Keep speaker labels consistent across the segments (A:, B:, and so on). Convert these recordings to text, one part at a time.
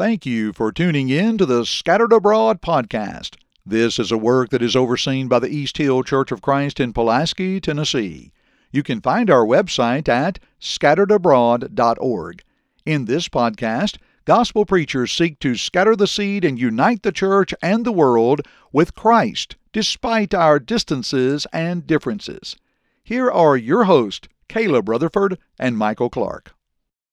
A: Thank you for tuning in to the Scattered Abroad podcast. This is a work that is overseen by the East Hill Church of Christ in Pulaski, Tennessee. You can find our website at scatteredabroad.org. In this podcast, gospel preachers seek to scatter the seed and unite the church and the world with Christ, despite our distances and differences. Here are your hosts, Caleb Rutherford and Michael Clark.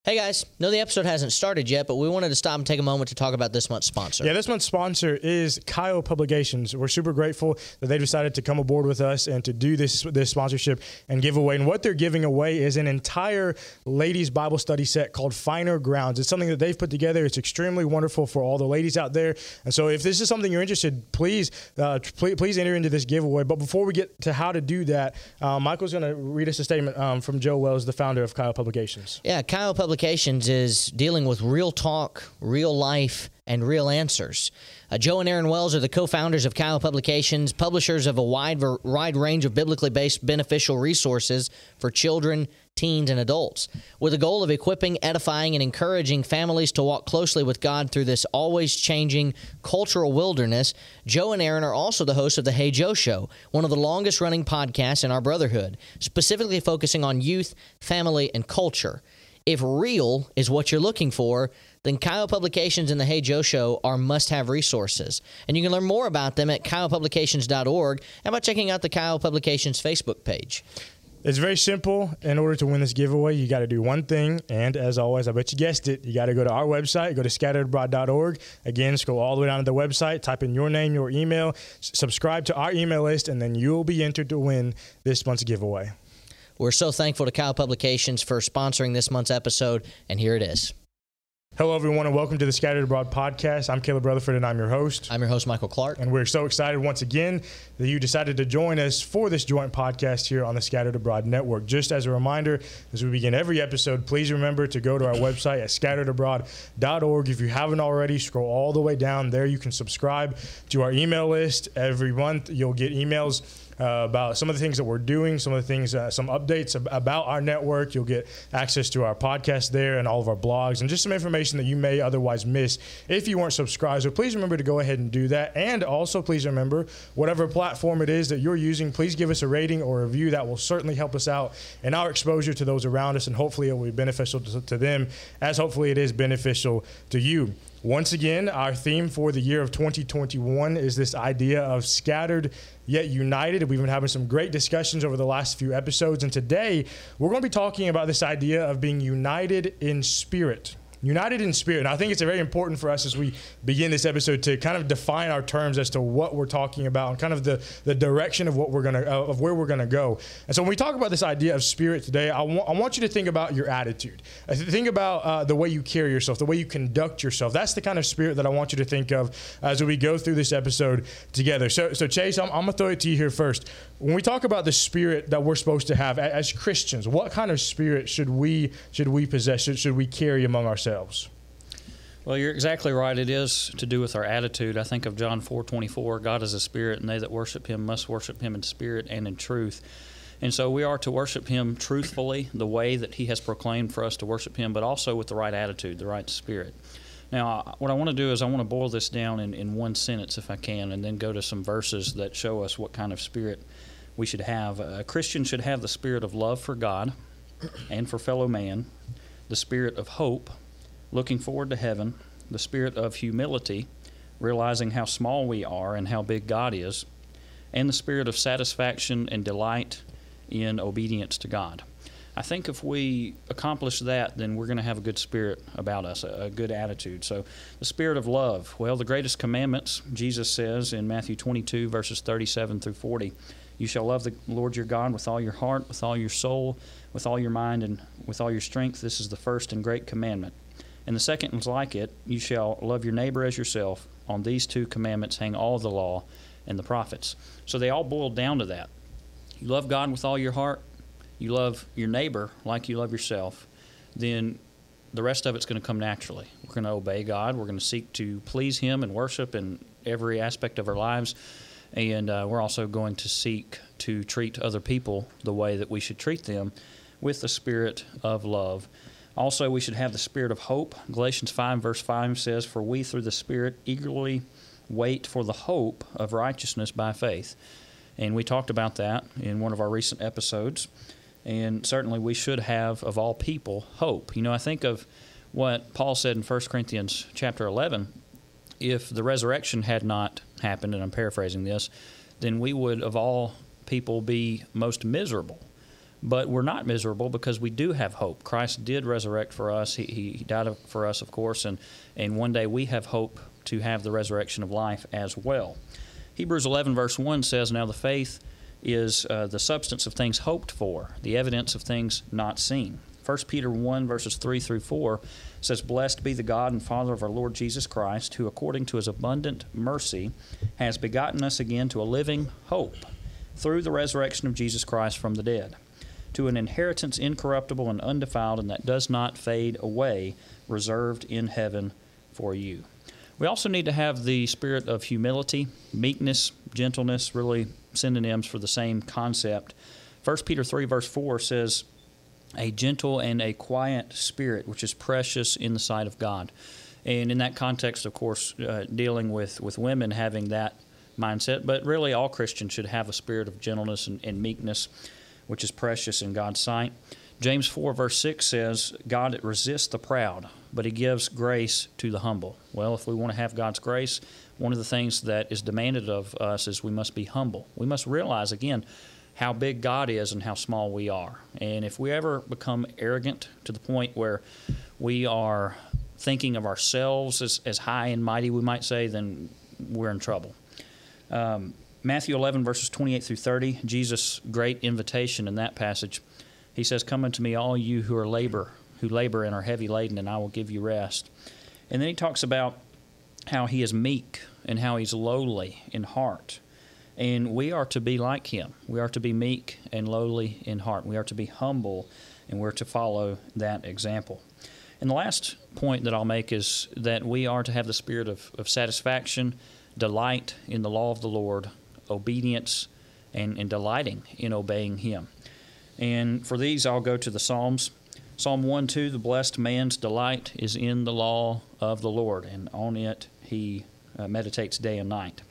B: Hey guys, know the episode hasn't started yet, but we wanted to stop and take a moment to talk about this month's sponsor.
C: Yeah, this month's sponsor is Kaio Publications. We're super grateful that they decided to come aboard with us and to do this this sponsorship and giveaway. And what they're giving away is an entire ladies Bible study set called Finer Grounds. It's something that they've put together. It's extremely wonderful for all the ladies out there. And so, if this is something you're interested, please uh, please, please enter into this giveaway. But before we get to how to do that, uh, Michael's going to read us a statement um, from Joe Wells, the founder of Kaio Publications.
B: Yeah, Kaio Publications Is dealing with real talk, real life, and real answers. Uh, Joe and Erin Wells are the co-founders of Kaio Publications, publishers of a wide wide range of biblically based beneficial resources for children, teens, and adults, with the goal of equipping, edifying, and encouraging families to walk closely with God through this always changing cultural wilderness. Joe and Erin are also the hosts of the Hey Joe Show, one of the longest running podcasts in our brotherhood, specifically focusing on youth, family, and culture. If real is what you're looking for, then Kaio Publications and the Hey Joe Show are must have resources. And you can learn more about them at kaiopublications.org and by checking out the Kaio Publications Facebook page.
C: It's very simple. In order to win this giveaway, you got to do one thing. And as always, I bet you guessed it, you got to go to our website, go to scatteredabroad.org. Again, scroll all the way down to the website, type in your name, your email, subscribe to our email list, and then you'll be entered to win this month's giveaway.
B: We're so thankful to Kaio Publications for sponsoring this month's episode, and here it is.
C: Hello, everyone, and welcome to the Scattered Abroad podcast. I'm Caleb Rutherford, and I'm your host.
B: I'm your host, Michael Clark.
C: And we're so excited once again that you decided to join us for this joint podcast here on the Scattered Abroad Network. Just as a reminder, as we begin every episode, please remember to go to our website at scatteredabroad.org. If you haven't already, scroll all the way down there. You can subscribe to our email list every month. You'll get emails uh, about some of the things that we're doing, some of the things, uh, some updates about our network. You'll get access to our podcast there and all of our blogs and just some information that you may otherwise miss if you weren't subscribed. So please remember to go ahead and do that. And also, please remember, whatever platform it is that you're using, please give us a rating or a review. That will certainly help us out in our exposure to those around us, and hopefully it will be beneficial to, to them, as hopefully it is beneficial to you. Once again, our theme for the year of 2021 is this idea of scattered yet united. We've been having some great discussions over the last few episodes, and today we're going to be talking about this idea of being united in spirit united in spirit. And I think it's very important for us as we begin this episode to kind of define our terms as to what we're talking about and kind of the, the direction of what we're gonna uh, of where we're gonna go. And so when we talk about this idea of spirit today, I, wa- I want you to think about your attitude. Think about uh, the way you carry yourself, the way you conduct yourself. That's the kind of spirit that I want you to think of as we go through this episode together. So, so Chase, I'm, I'm gonna throw it to you here first. When we talk about the spirit that we're supposed to have as Christians, what kind of spirit should we should we possess? Should, should we carry among ourselves? Ourselves.
D: Well, you're exactly right. It is to do with our attitude. I think of John 4:24, God is a spirit and they that worship him must worship him in spirit and in truth. And so we are to worship him truthfully, the way that he has proclaimed for us to worship him, but also with the right attitude, the right spirit. Now, what I want to do is I want to boil this down in, in one sentence if I can, and then go to some verses that show us what kind of spirit we should have. A Christian should have the spirit of love for God and for fellow man, the spirit of hope looking forward to heaven, the spirit of humility, realizing how small we are and how big God is, and the spirit of satisfaction and delight in obedience to God. I think if we accomplish that, then we're going to have a good spirit about us, a, good attitude. So, the spirit of love. Well, the greatest commandments, Jesus says in Matthew 22, verses 37 through 40 You shall love the Lord your God with all your heart, with all your soul, with all your mind, and with all your strength. This is the first and great commandment. And the second is like it you shall love your neighbor as yourself. On these two commandments hang all the law and the prophets. So they all boil down to that. You love God with all your heart, you love your neighbor like you love yourself, then the rest of it's going to come naturally. We're going to obey God. We're going to seek to please Him and worship in every aspect of our lives. And uh, we're also going to seek to treat other people the way that we should treat them with the spirit of love Also, we should have the spirit of hope. Galatians 5, verse 5 says, For we through the Spirit eagerly wait for the hope of righteousness by faith. And we talked about that in one of our recent episodes. And certainly we should have, of all people, hope. You know, I think of what Paul said in 1 Corinthians chapter 11. If the resurrection had not happened, and I'm paraphrasing this, then we would, of all people, be most miserable. But we're not miserable because we do have hope. Christ did resurrect for us. He, he died for us, of course, and, and one day we have hope to have the resurrection of life as well. Hebrews 11, verse 1 says, Now the faith is uh, the substance of things hoped for, the evidence of things not seen. 1 Peter 1, verses 3 through 4 says, Blessed be the God and Father of our Lord Jesus Christ, who according to his abundant mercy has begotten us again to a living hope through the resurrection of Jesus Christ from the dead to an inheritance incorruptible and undefiled and that does not fade away, reserved in heaven for you. We also need to have the spirit of humility, meekness, gentleness, really synonyms for the same concept. 1 Peter 3, verse 4 says, A gentle and a quiet spirit, which is precious in the sight of God. And in that context, of course, uh, dealing with, with women having that mindset, but really all Christians should have a spirit of gentleness and, and meekness which is precious in God's sight. James 4, verse 6 says, God resists the proud, but he gives grace to the humble. Well, if we want to have God's grace, one of the things that is demanded of us is we must be humble. We must realize, again, how big God is and how small we are. And if we ever become arrogant to the point where we are thinking of ourselves as, as high and mighty, we might say, then we're in trouble. Um, Matthew 11, verses 28 through 30, Jesus' great invitation in that passage. He says, Come unto me, all you who are labor, who labor and are heavy laden, and I will give you rest. And then he talks about how he is meek and how he's lowly in heart. And we are to be like him. We are to be meek and lowly in heart. We are to be humble, and we're to follow that example. And the last point that I'll make is that we are to have the spirit of, of satisfaction, delight in the law of the Lord, obedience and, and delighting in obeying Him. And for these, I'll go to the Psalms. Psalm 1 2 The blessed man's delight is in the law of the Lord, and on it he uh, meditates day and night.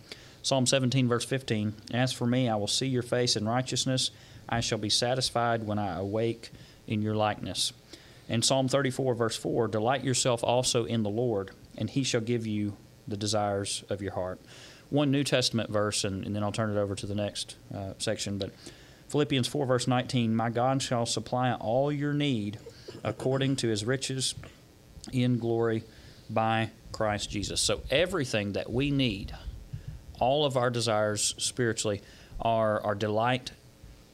D: Psalm 17, verse 15 As for me, I will see your face in righteousness. I shall be satisfied when I awake in your likeness. And Psalm 34, verse 4 Delight yourself also in the Lord, and he shall give you the desires of your heart one New Testament verse, and, and then I'll turn it over to the next uh, section. But Philippians 4, verse 19 My God shall supply all your need according to his riches in glory by Christ Jesus. So everything that we need, all of our desires spiritually, our, our delight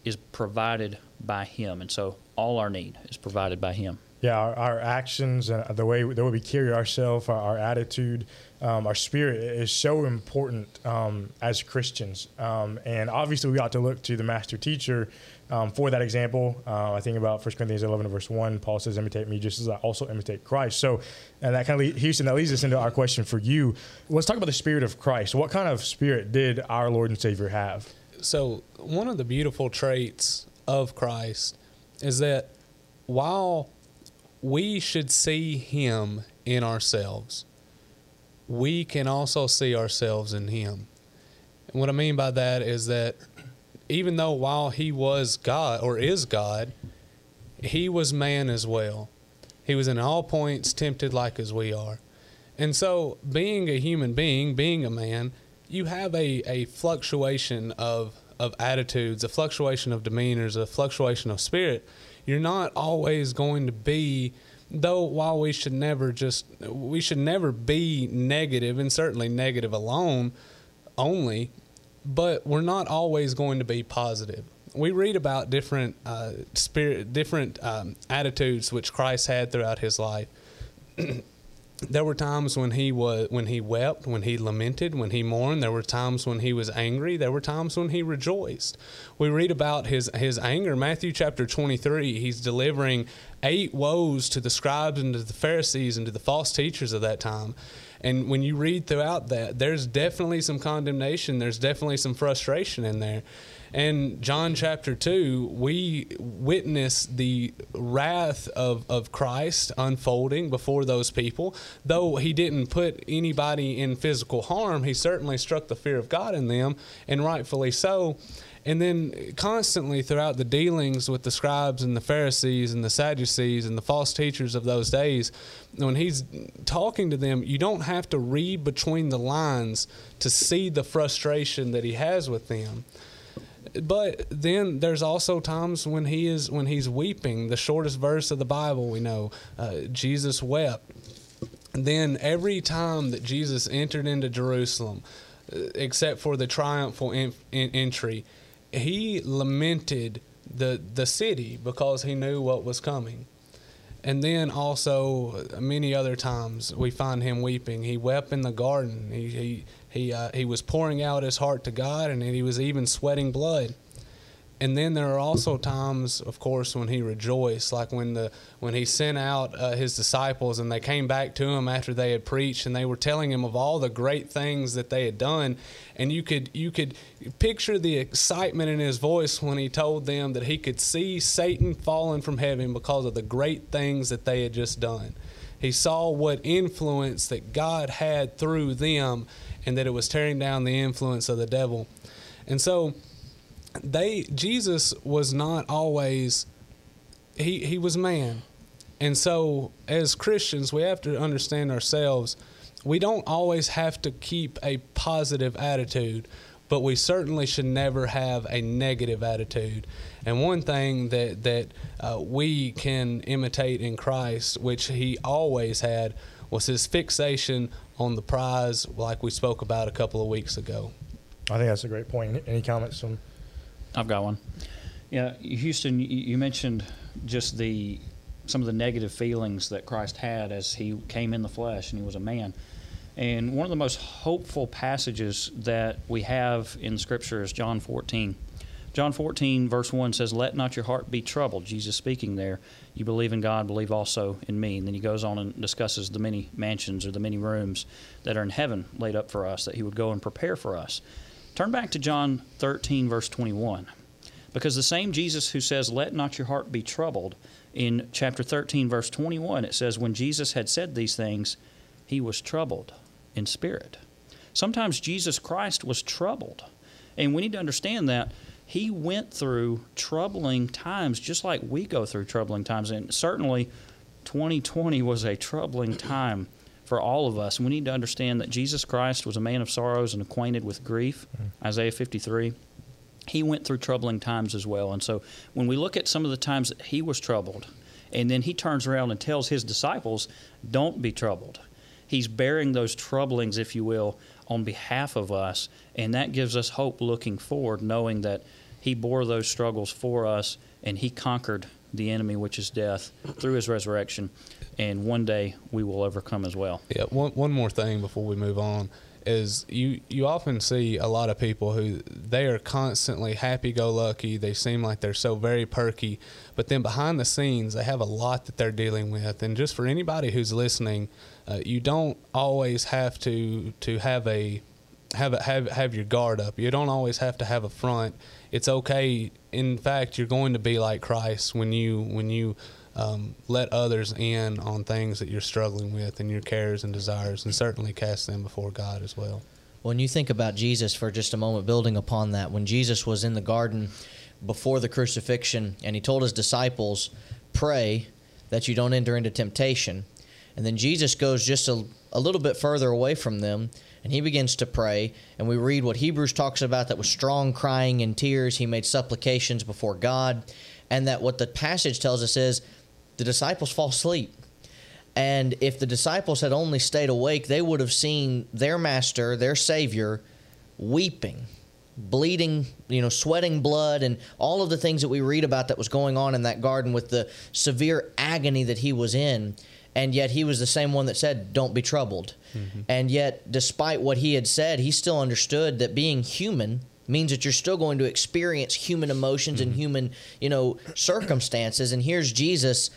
D: is provided by Him. And so all our need is provided by Him.
C: Yeah, our, our actions and the way the way we carry ourselves, our, our, attitude, um, our spirit is so important um, as Christians. Um, and obviously, we ought to look to the master teacher um, for that example. Uh, I think about 1 Corinthians 11, verse 1. Paul says, Imitate me just as I also imitate Christ. So, and that kind of, Houston, that leads us into our question for you. Let's talk about the spirit of Christ. What kind of spirit did our Lord and Savior have?
E: So, one of the beautiful traits of Christ is that while we should see Him in ourselves. We can also see ourselves in Him. And what I mean by that is that even though while He was God or is God, He was man as well. He was in all points tempted like as we are. And so, being a human being, being a man, you have a, a fluctuation of, of attitudes, a fluctuation of demeanors, a fluctuation of spirit you're not always going to be though while we should never just we should never be negative and certainly negative alone only but we're not always going to be positive. We read about different uh, spirit different um, attitudes which christ had throughout his life there were times when he was when he wept when he lamented when he mourned. There were times when he was angry. There were times when he rejoiced. We read about his his anger. Matthew chapter 23 he's delivering eight woes to the scribes and to the Pharisees and to the false teachers of that time. And when you read throughout that, there's definitely some condemnation, there's definitely some frustration in there. And John chapter 2, we witness the wrath of, of Christ unfolding before those people. Though he didn't put anybody in physical harm, he certainly struck the fear of God in them, and rightfully so. And then constantly throughout the dealings with the scribes and the Pharisees and the Sadducees and the false teachers of those days, when he's talking to them, you don't have to read between the lines to see the frustration that he has with them. But then there's also times when he is when he's weeping. The shortest verse of the Bible we know, uh, Jesus wept. then every time that Jesus entered into Jerusalem, uh, except for the triumphal in, in, entry, he lamented the the city because he knew what was coming. And then also many other times we find him weeping. He wept in the garden. He he he, uh, he was pouring out his heart to God, and he was even sweating blood and then there are also times, of course, when he rejoiced, like when the when he sent out uh, his disciples and they came back to him after they had preached and they were telling him of all the great things that they had done, and you could you could picture the excitement in his voice when he told them that he could see Satan falling from heaven because of the great things that they had just done. He saw what influence that God had through them, and that it was tearing down the influence of the devil, and so they Jesus was not always he he was man. And so as Christians, we have to understand ourselves. We don't always have to keep a positive attitude, but we certainly should never have a negative attitude. And one thing that that uh, we can imitate in Christ, which he always had, was his fixation on the prize, like we spoke about a couple of weeks ago.
C: I think that's a great point. Any comments from
D: I've got one. Yeah, Houston, you mentioned just the some of the negative feelings that Christ had as he came in the flesh and he was a man. And one of the most hopeful passages that we have in Scripture is John 14. John 14, verse 1 says, Let not your heart be troubled. Jesus speaking there. You believe in God, believe also in me. And then he goes on and discusses the many mansions or the many rooms that are in heaven laid up for us, that he would go and prepare for us. Turn back to John 13, verse 21. Because the same Jesus who says, Let not your heart be troubled, in chapter 13, verse 21, it says, When Jesus had said these things, he was troubled in spirit. Sometimes Jesus Christ was troubled. And we need to understand that he went through troubling times just like we go through troubling times. And certainly 2020 was a troubling time for all of us. And we need to understand that Jesus Christ was a man of sorrows and acquainted with grief, mm-hmm. Isaiah 53. He went through troubling times as well. And so when we look at some of the times that he was troubled, and then he turns around and tells his disciples, Don't be troubled. He's bearing those troublings, if you will, on behalf of us. And that gives us hope looking forward, knowing that he bore those struggles for us and he conquered the enemy, which is death, through his resurrection and one day we will overcome as well.
E: Yeah, one one more thing before we move on is you you often see a lot of people who they are constantly happy go lucky. They seem like they're so very perky, but then behind the scenes they have a lot that they're dealing with. And just for anybody who's listening, uh, you don't always have to to have a have a, have have your guard up. You don't always have to have a front. It's okay. In fact, you're going to be like Christ when you when you um, let others in on things that you're struggling with and your cares and desires, and certainly cast them before God as well.
B: When you think about Jesus for just a moment, building upon that, when Jesus was in the garden before the crucifixion and he told his disciples, Pray that you don't enter into temptation. And then Jesus goes just a, a little bit further away from them and he begins to pray. And we read what Hebrews talks about that was strong crying and tears. He made supplications before God. And that what the passage tells us is the disciples fall asleep. And if the disciples had only stayed awake, they would have seen their master, their Savior, weeping, bleeding, you know, sweating blood, and all of the things that we read about that was going on in that garden with the severe agony that he was in. And yet he was the same one that said, Don't be troubled. Mm-hmm. And yet, despite what he had said, he still understood that being human means that you're still going to experience human emotions mm-hmm. and human, you know, circumstances. And here's Jesus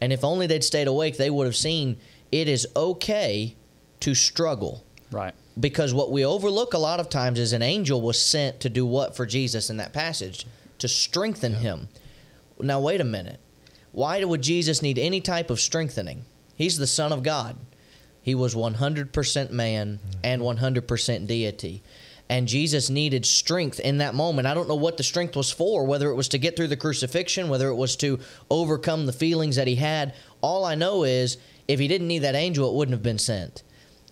B: And if only they'd stayed awake, they would have seen it is okay to struggle.
D: Right.
B: Because what we overlook a lot of times is an angel was sent to do what for Jesus in that passage? To strengthen him. Now, wait a minute. Why would Jesus need any type of strengthening? He's the Son of God. He was 100% man and 100% deity. And Jesus needed strength in that moment. I don't know what the strength was for, whether it was to get through the crucifixion, whether it was to overcome the feelings that he had. All I know is if he didn't need that angel, it wouldn't have been sent.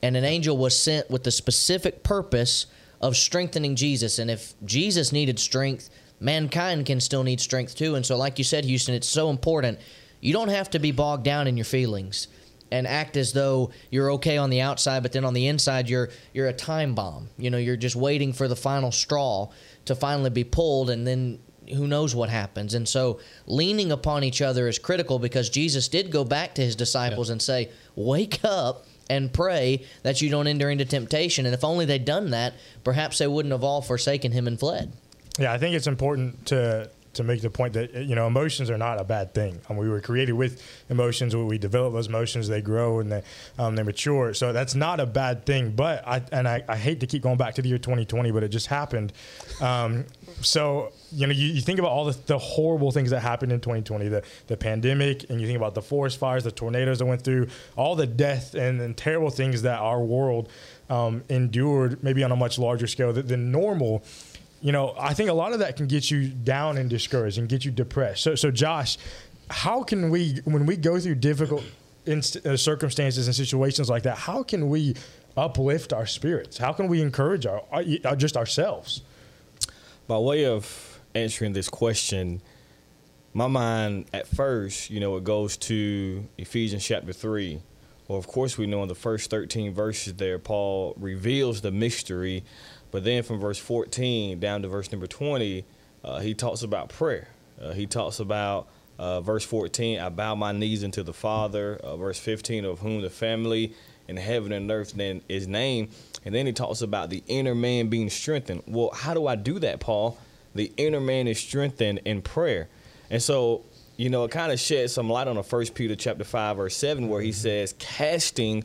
B: And an angel was sent with the specific purpose of strengthening Jesus. And if Jesus needed strength, mankind can still need strength too. And so, like you said, Houston, it's so important. You don't have to be bogged down in your feelings and act as though you're okay on the outside, but then on the inside you're you're a time bomb. You know, you're just waiting for the final straw to finally be pulled, and then who knows what happens. And so, leaning upon each other is critical because Jesus did go back to his disciples yeah. and say, "Wake up." And pray that you don't enter into temptation. And if only they'd done that, perhaps they wouldn't have all forsaken him and fled.
C: Yeah, I think it's important to to make the point that you know emotions are not a bad thing. We were created with emotions. We develop those emotions. They grow and they um, they mature. So that's not a bad thing. But I and I, I, hate to keep going back to the year 2020, but it just happened. Um, so you know you, you, think about all the, the horrible things that happened in 2020, the the pandemic, and you think about the forest fires, the tornadoes that went through, all the death and, and terrible things that our world um, endured, maybe on a much larger scale than normal you know, I think a lot of that can get you down and discouraged and get you depressed. So, so Josh, how can we, when we go through difficult inst- uh, circumstances and situations like that, how can we uplift our spirits? How can we encourage our, our uh, just ourselves?
F: By way of answering this question, my mind at first, you know, it goes to Ephesians chapter three. Well, of course, we know in the first 13 verses there, Paul reveals the mystery but then from verse 14 down to verse number 20, uh, he talks about prayer. Uh, he talks about uh, verse 14, I bow my knees unto the Father. Uh, verse 15, of whom the family in heaven and earth then is named. And then he talks about the inner man being strengthened. Well, how do I do that, Paul? The inner man is strengthened in prayer. And so, you know, it kind of sheds some light on the first Peter chapter 5, verse 7, where he says, casting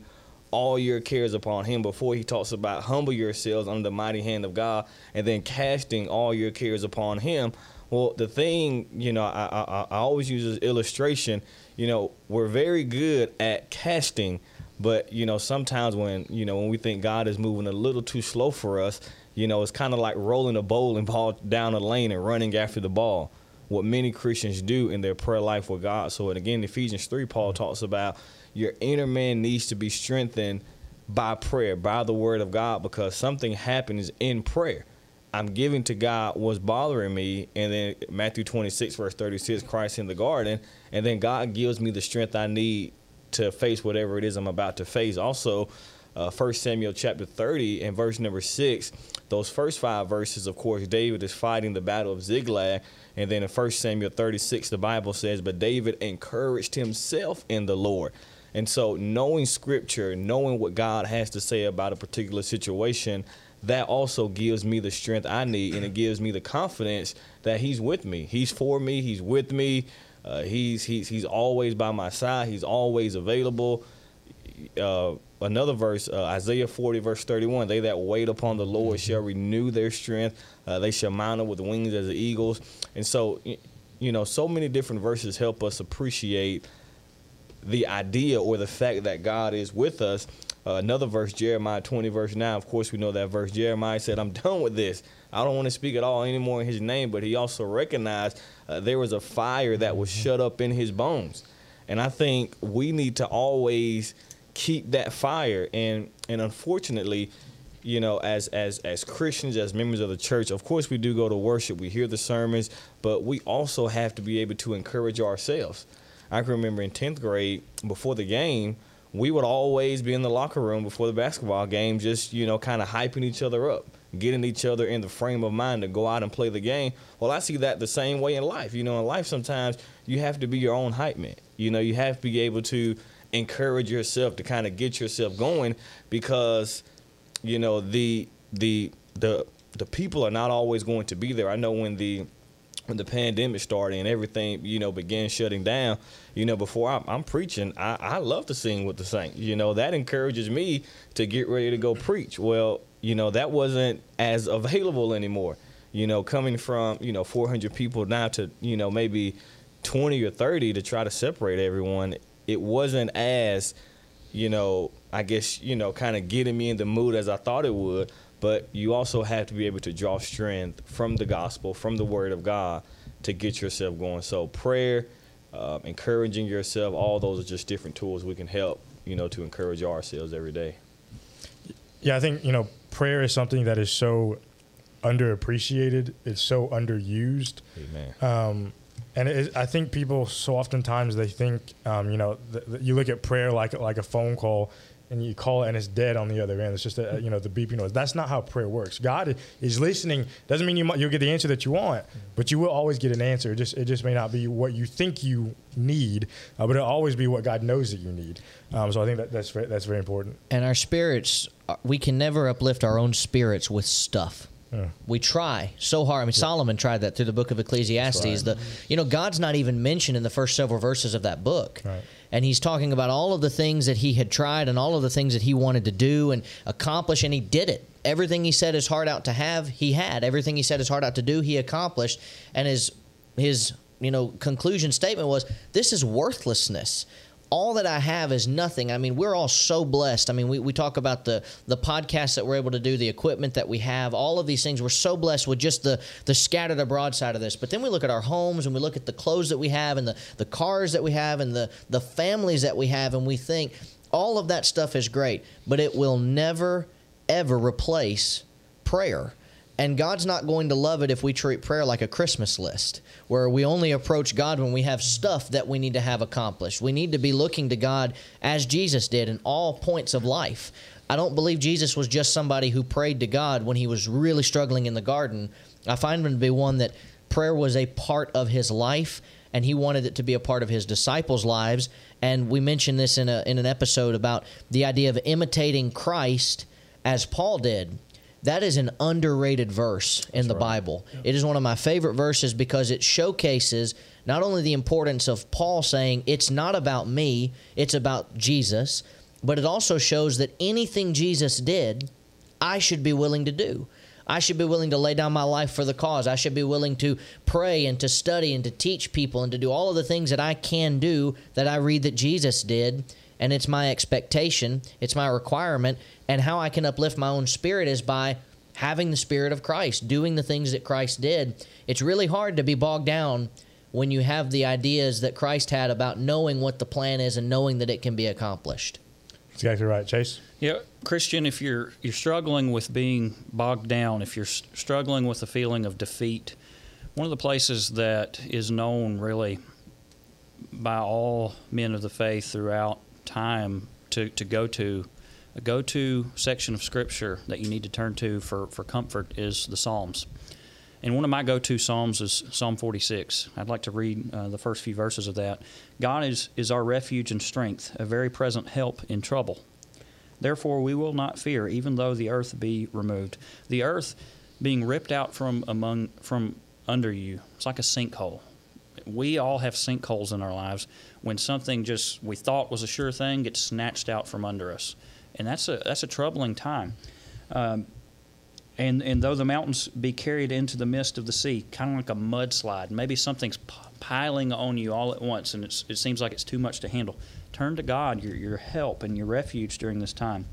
F: all your cares upon him before he talks about humble yourselves under the mighty hand of God and then casting all your cares upon him. Well, the thing, you know, I, I, I always use this illustration, you know, we're very good at casting, but, you know, sometimes when, you know, when we think God is moving a little too slow for us, you know, it's kind of like rolling a bowling ball down a lane and running after the ball what many Christians do in their prayer life with God. So, and again, Ephesians 3, Paul talks about, your inner man needs to be strengthened by prayer, by the word of God, because something happens in prayer. I'm giving to God what's bothering me, and then Matthew 26, verse 36, Christ in the garden, and then God gives me the strength I need to face whatever it is I'm about to face. Also, uh, 1 Samuel chapter 30 and verse number 6, those first five verses, of course, David is fighting the battle of Ziklag. And then in 1 Samuel 36, the Bible says, But David encouraged himself in the Lord. And so, knowing scripture, knowing what God has to say about a particular situation, that also gives me the strength I need and it gives me the confidence that He's with me. He's for me, He's with me. Uh, he's, he's, he's always by my side, He's always available. Uh, another verse, uh, Isaiah 40, verse 31 They that wait upon the Lord shall renew their strength, uh, they shall mount up with wings as the eagles. And so, you know, so many different verses help us appreciate the idea or the fact that God is with us. Uh, another verse, Jeremiah 20, verse 9. Of course, we know that verse. Jeremiah said, I'm done with this. I don't want to speak at all anymore in his name. But he also recognized uh, there was a fire that was shut up in his bones. And I think we need to always keep that fire. And, and unfortunately, you know, as as as Christians, as members of the church, of course we do go to worship, we hear the sermons, but we also have to be able to encourage ourselves. I can remember in 10th grade, before the game, we would always be in the locker room before the basketball game, just, you know, kind of hyping each other up, getting each other in the frame of mind to go out and play the game. Well, I see that the same way in life. You know, in life, sometimes you have to be your own hype man. You know, you have to be able to encourage yourself to kind of get yourself going because, you know, the, the, the, the people are not always going to be there. I know when the when the pandemic started and everything, you know, began shutting down, you know, before I'm, I'm preaching, I, I love to sing with the saints. You know, that encourages me to get ready to go preach. Well, you know, that wasn't as available anymore. You know, coming from, you know, 400 people now to, you know, maybe 20 or 30 to try to separate everyone, it wasn't as, you know, I guess, you know, kind of getting me in the mood as I thought it would but you also have to be able to draw strength from the gospel, from the word of God to get yourself going. So prayer, uh, encouraging yourself, all those are just different tools we can help, you know, to encourage ourselves every day.
C: Yeah, I think, you know, prayer is something that is so underappreciated. It's so underused.
F: Amen.
C: Um, and it, I think people so oftentimes they think, um, you know, th- th- you look at prayer like like a phone call, and you call it and it's dead on the other end. It's just a, you know the beeping noise. That's not how prayer works. God is listening. Doesn't mean you might, you'll get the answer that you want, but you will always get an answer. It just it just may not be what you think you need, uh, but it'll always be what God knows that you need. Um, so I think that that's very, that's very important.
B: And our spirits, uh, we can never uplift our own spirits with stuff.
C: Yeah.
B: We try so hard. I mean, Solomon tried that through the book of Ecclesiastes.
C: right.
B: The, you know, God's not even mentioned in the first several verses of that book.
C: Right.
B: And he's talking about all of the things that he had tried and all of the things that he wanted to do and accomplish, and he did it. Everything he set his heart out to have, he had. Everything he set his heart out to do, he accomplished. And his his you know conclusion statement was, "This is worthlessness." All that I have is nothing. I mean, we're all so blessed. I mean, we, we talk about the the podcast that we're able to do, the equipment that we have, all of these things. We're so blessed with just the the scattered abroad side of this. But then we look at our homes and we look at the clothes that we have and the, the cars that we have and the, the families that we have, and we think all of that stuff is great, but it will never, ever replace prayer. And God's not going to love it if we treat prayer like a Christmas list, where we only approach God when we have stuff that we need to have accomplished. We need to be looking to God as Jesus did in all points of life. I don't believe Jesus was just somebody who prayed to God when he was really struggling in the garden. I find him to be one that prayer was a part of his life, and he wanted it to be a part of his disciples' lives. And we mentioned this in, a, in an episode about the idea of imitating Christ as Paul did. That is an underrated verse in the Bible. It is one of my favorite verses because it showcases not only the importance of Paul saying, It's not about me, it's about Jesus, but it also shows that anything Jesus did, I should be willing to do. I should be willing to lay down my life for the cause. I should be willing to pray and to study and to teach people and to do all of the things that I can do that I read that Jesus did. And it's my expectation, it's my requirement. And how I can uplift my own spirit is by having the Spirit of Christ, doing the things that Christ did. It's really hard to be bogged down when you have the ideas that Christ had about knowing what the plan is and knowing that it can be accomplished.
C: That's exactly right, Chase.
D: Yeah, Christian, if you're you're struggling with being bogged down, if you're struggling with the feeling of defeat, one of the places that is known really by all men of the faith throughout time to, to go to, a go to section of scripture that you need to turn to for, for comfort is the Psalms. And one of my go to Psalms is Psalm 46. I'd like to read uh, the first few verses of that. God is, is our refuge and strength, a very present help in trouble. Therefore, we will not fear, even though the earth be removed. The earth being ripped out from among from under you. It's like a sinkhole. We all have sinkholes in our lives when something just we thought was a sure thing gets snatched out from under us, and that's a that's a troubling time. Um, and and though the mountains be carried into the midst of the sea, kind of like a mudslide, maybe something's p- piling on you all at once, and it seems like it's too much to handle. Turn to God, your your help and your refuge during this time.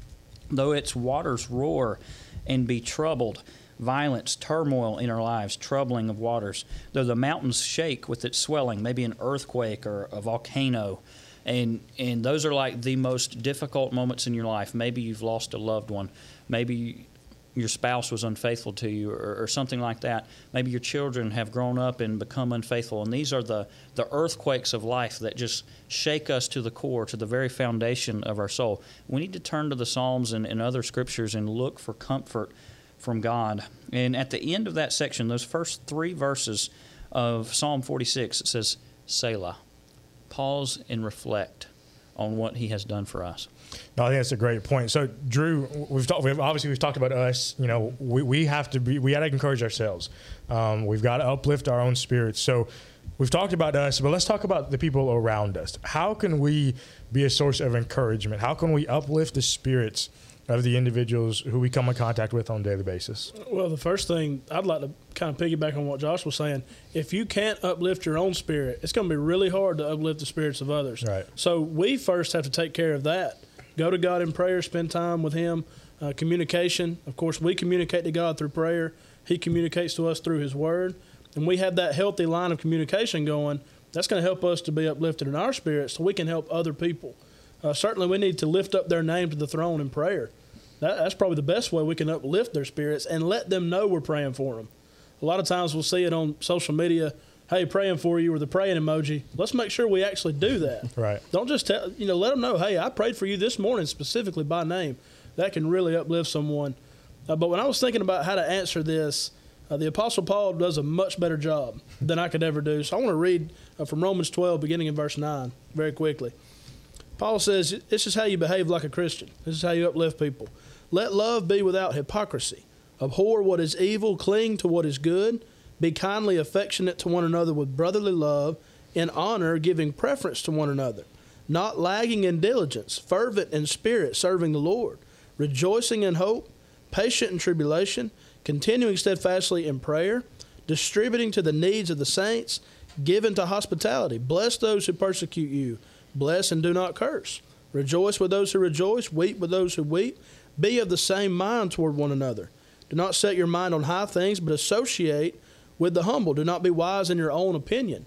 D: Though its waters roar and be troubled, violence, turmoil in our lives, troubling of waters. Though the mountains shake with its swelling, maybe an earthquake or a volcano, and and those are like the most difficult moments in your life. Maybe you've lost a loved one. Maybe your spouse was unfaithful to you or, or something like that. Maybe your children have grown up and become unfaithful. And these are the, the earthquakes of life that just shake us to the core, to the very foundation of our soul. We need to turn to the Psalms and, and other scriptures and look for comfort from God. And at the end of that section, those first three verses of Psalm 46, it says, Selah. Pause and reflect. on what He has done for us.
C: No, I think that's a great point. So, Drew, we've talked. We've, obviously, we've talked about us. You know, we, we have to be. We got to encourage ourselves. Um, we've got to uplift our own spirits. So, we've talked about us, but let's talk about the people around us. How can we be a source of encouragement? How can we uplift the spirits of the individuals who we come in contact with on a daily basis?
G: Well, the first thing I'd like to kind of piggyback on what Josh was saying. If you can't uplift your own spirit, it's going to be really hard to uplift the spirits of others.
C: Right.
G: So we first have to take care of that. Go to God in prayer, spend time with Him. Uh, communication. Of course, we communicate to God through prayer. He communicates to us through His Word, and we have that healthy line of communication going. That's going to help us to be uplifted in our spirits, so we can help other people. Uh, certainly, we need to lift up their name to the throne in prayer. That, that's probably the best way we can uplift their spirits and let them know we're praying for them. A lot of times we'll see it on social media. Hey, praying for you, or the praying emoji. Let's make sure we actually do that.
C: Right.
G: Don't just tell you know. Let them know. Hey, I prayed for you this morning specifically by name. That can really uplift someone. Uh, but when I was thinking about how to answer this, uh, the Apostle Paul does a much better job than I could ever do. So I want to read uh, from Romans 12, beginning in verse 9, very quickly. Paul says, This is how you behave like a Christian. This is how you uplift people. Let love be without hypocrisy. Abhor what is evil, cling to what is good. Be kindly affectionate to one another with brotherly love, in honor, giving preference to one another. Not lagging in diligence, fervent in spirit, serving the Lord. Rejoicing in hope, patient in tribulation, continuing steadfastly in prayer, distributing to the needs of the saints, given to hospitality. Bless those who persecute you. Bless and do not curse. Rejoice with those who rejoice, weep with those who weep. Be of the same mind toward one another. Do not set your mind on high things, but associate with the humble. Do not be wise in your own opinion.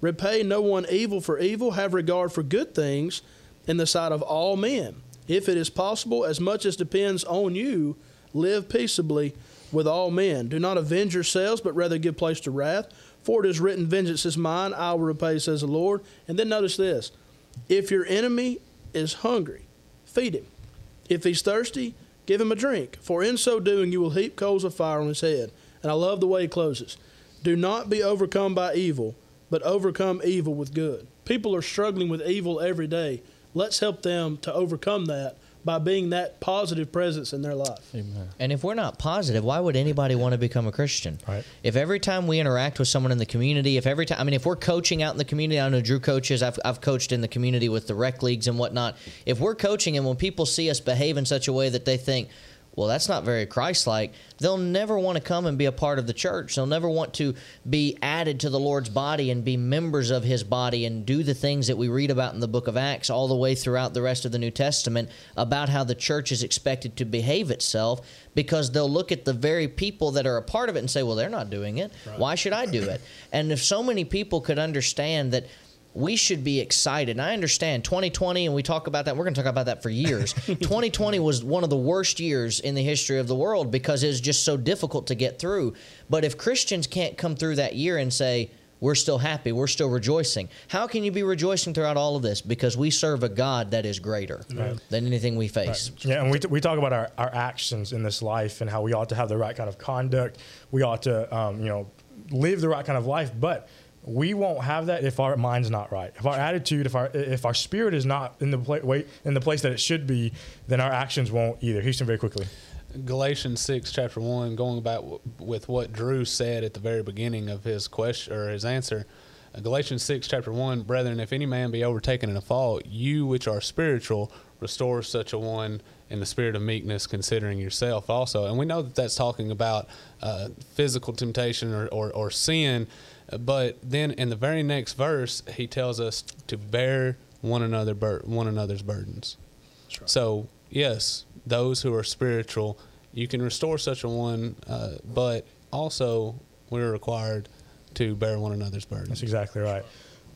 G: Repay no one evil for evil. Have regard for good things in the sight of all men. If it is possible, as much as depends on you, live peaceably with all men. Do not avenge yourselves, but rather give place to wrath. For it is written, Vengeance is mine, I will repay, says the Lord. And then notice this if your enemy is hungry, feed him. If he's thirsty, give him a drink. For in so doing, you will heap coals of fire on his head. And I love the way he closes. Do not be overcome by evil, but overcome evil with good. People are struggling with evil every day. Let's help them to overcome that by being that positive presence in their life.
F: Amen.
B: And if we're not positive, why would anybody want to become a Christian?
C: Right.
B: If every time we interact with someone in the community, if every time, I mean, if we're coaching out in the community, I know Drew coaches, I've, I've coached in the community with the rec leagues and whatnot. If we're coaching and when people see us behave in such a way that they think, well, that's not very Christ like, they'll never want to come and be a part of the church. They'll never want to be added to the Lord's body and be members of his body and do the things that we read about in the book of Acts all the way throughout the rest of the New Testament about how the church is expected to behave itself because they'll look at the very people that are a part of it and say, well, they're not doing it. Why should I do it? And if so many people could understand that we should be excited. And I understand 2020, and we talk about that. We're going to talk about that for years. 2020 was one of the worst years in the history of the world because it was just so difficult to get through. But if Christians can't come through that year and say, we're still happy, we're still rejoicing, how can you be rejoicing throughout all of this? Because we serve a God that is greater than anything we face.
C: Yeah, and we, t- we talk about our, our actions in this life and how we ought to have the right kind of conduct. We ought to, um, you know, live the right kind of life. But we won't have that if our mind's not right. If our attitude, if our if our spirit is not in the pla- way in the place that it should be, then our actions won't either. Houston, very quickly.
E: Galatians 6, chapter 1, going about w- with what Drew said at the very beginning of his question or his answer. Galatians 6, chapter 1, brethren, if any man be overtaken in a fault, you which are spiritual, restore such a one in the spirit of meekness, considering yourself also. And we know that that's talking about uh, physical temptation or, or, or sin. But then in the very next verse, he tells us to bear one another bur- one another's burdens. So yes, those who are spiritual, you can restore such a one, uh, but also we're required to bear one another's burdens.
C: That's exactly right.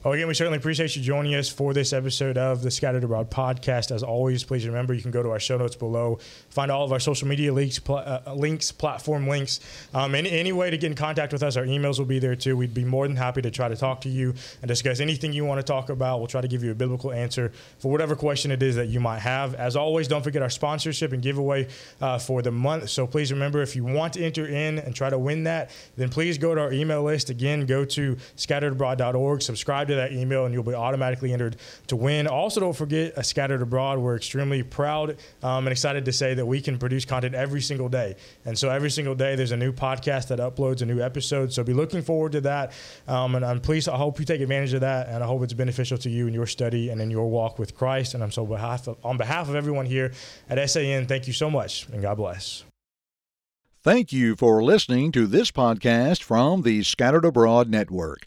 C: Well, again, we certainly appreciate you joining us for this episode of the Scattered Abroad podcast. As always, please remember you can go to our show notes below, find all of our social media links, pl- uh, links, platform links. Um, any, any way to get in contact with us, our emails will be there too. We'd be more than happy to try to talk to you and discuss anything you want to talk about. We'll try to give you a biblical answer for whatever question it is that you might have. As always, don't forget our sponsorship and giveaway uh, for the month. So please remember if you want to enter in and try to win that, then please go to our email list. Again, go to scatteredabroad.org, subscribe to that email and you'll be automatically entered to win. Also, don't forget Scattered Abroad. We're extremely proud um, and excited to say that we can produce content every single day. And so every single day there's a new podcast that uploads a new episode. So be looking forward to that. Um, and I'm pleased. I hope you take advantage of that, and I hope it's beneficial to you in your study and in your walk with Christ. And I'm so behalf of, on behalf of everyone here at SAN, thank you so much, and God bless.
A: Thank you for listening to this podcast from the Scattered Abroad Network.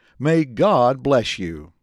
A: May God bless you.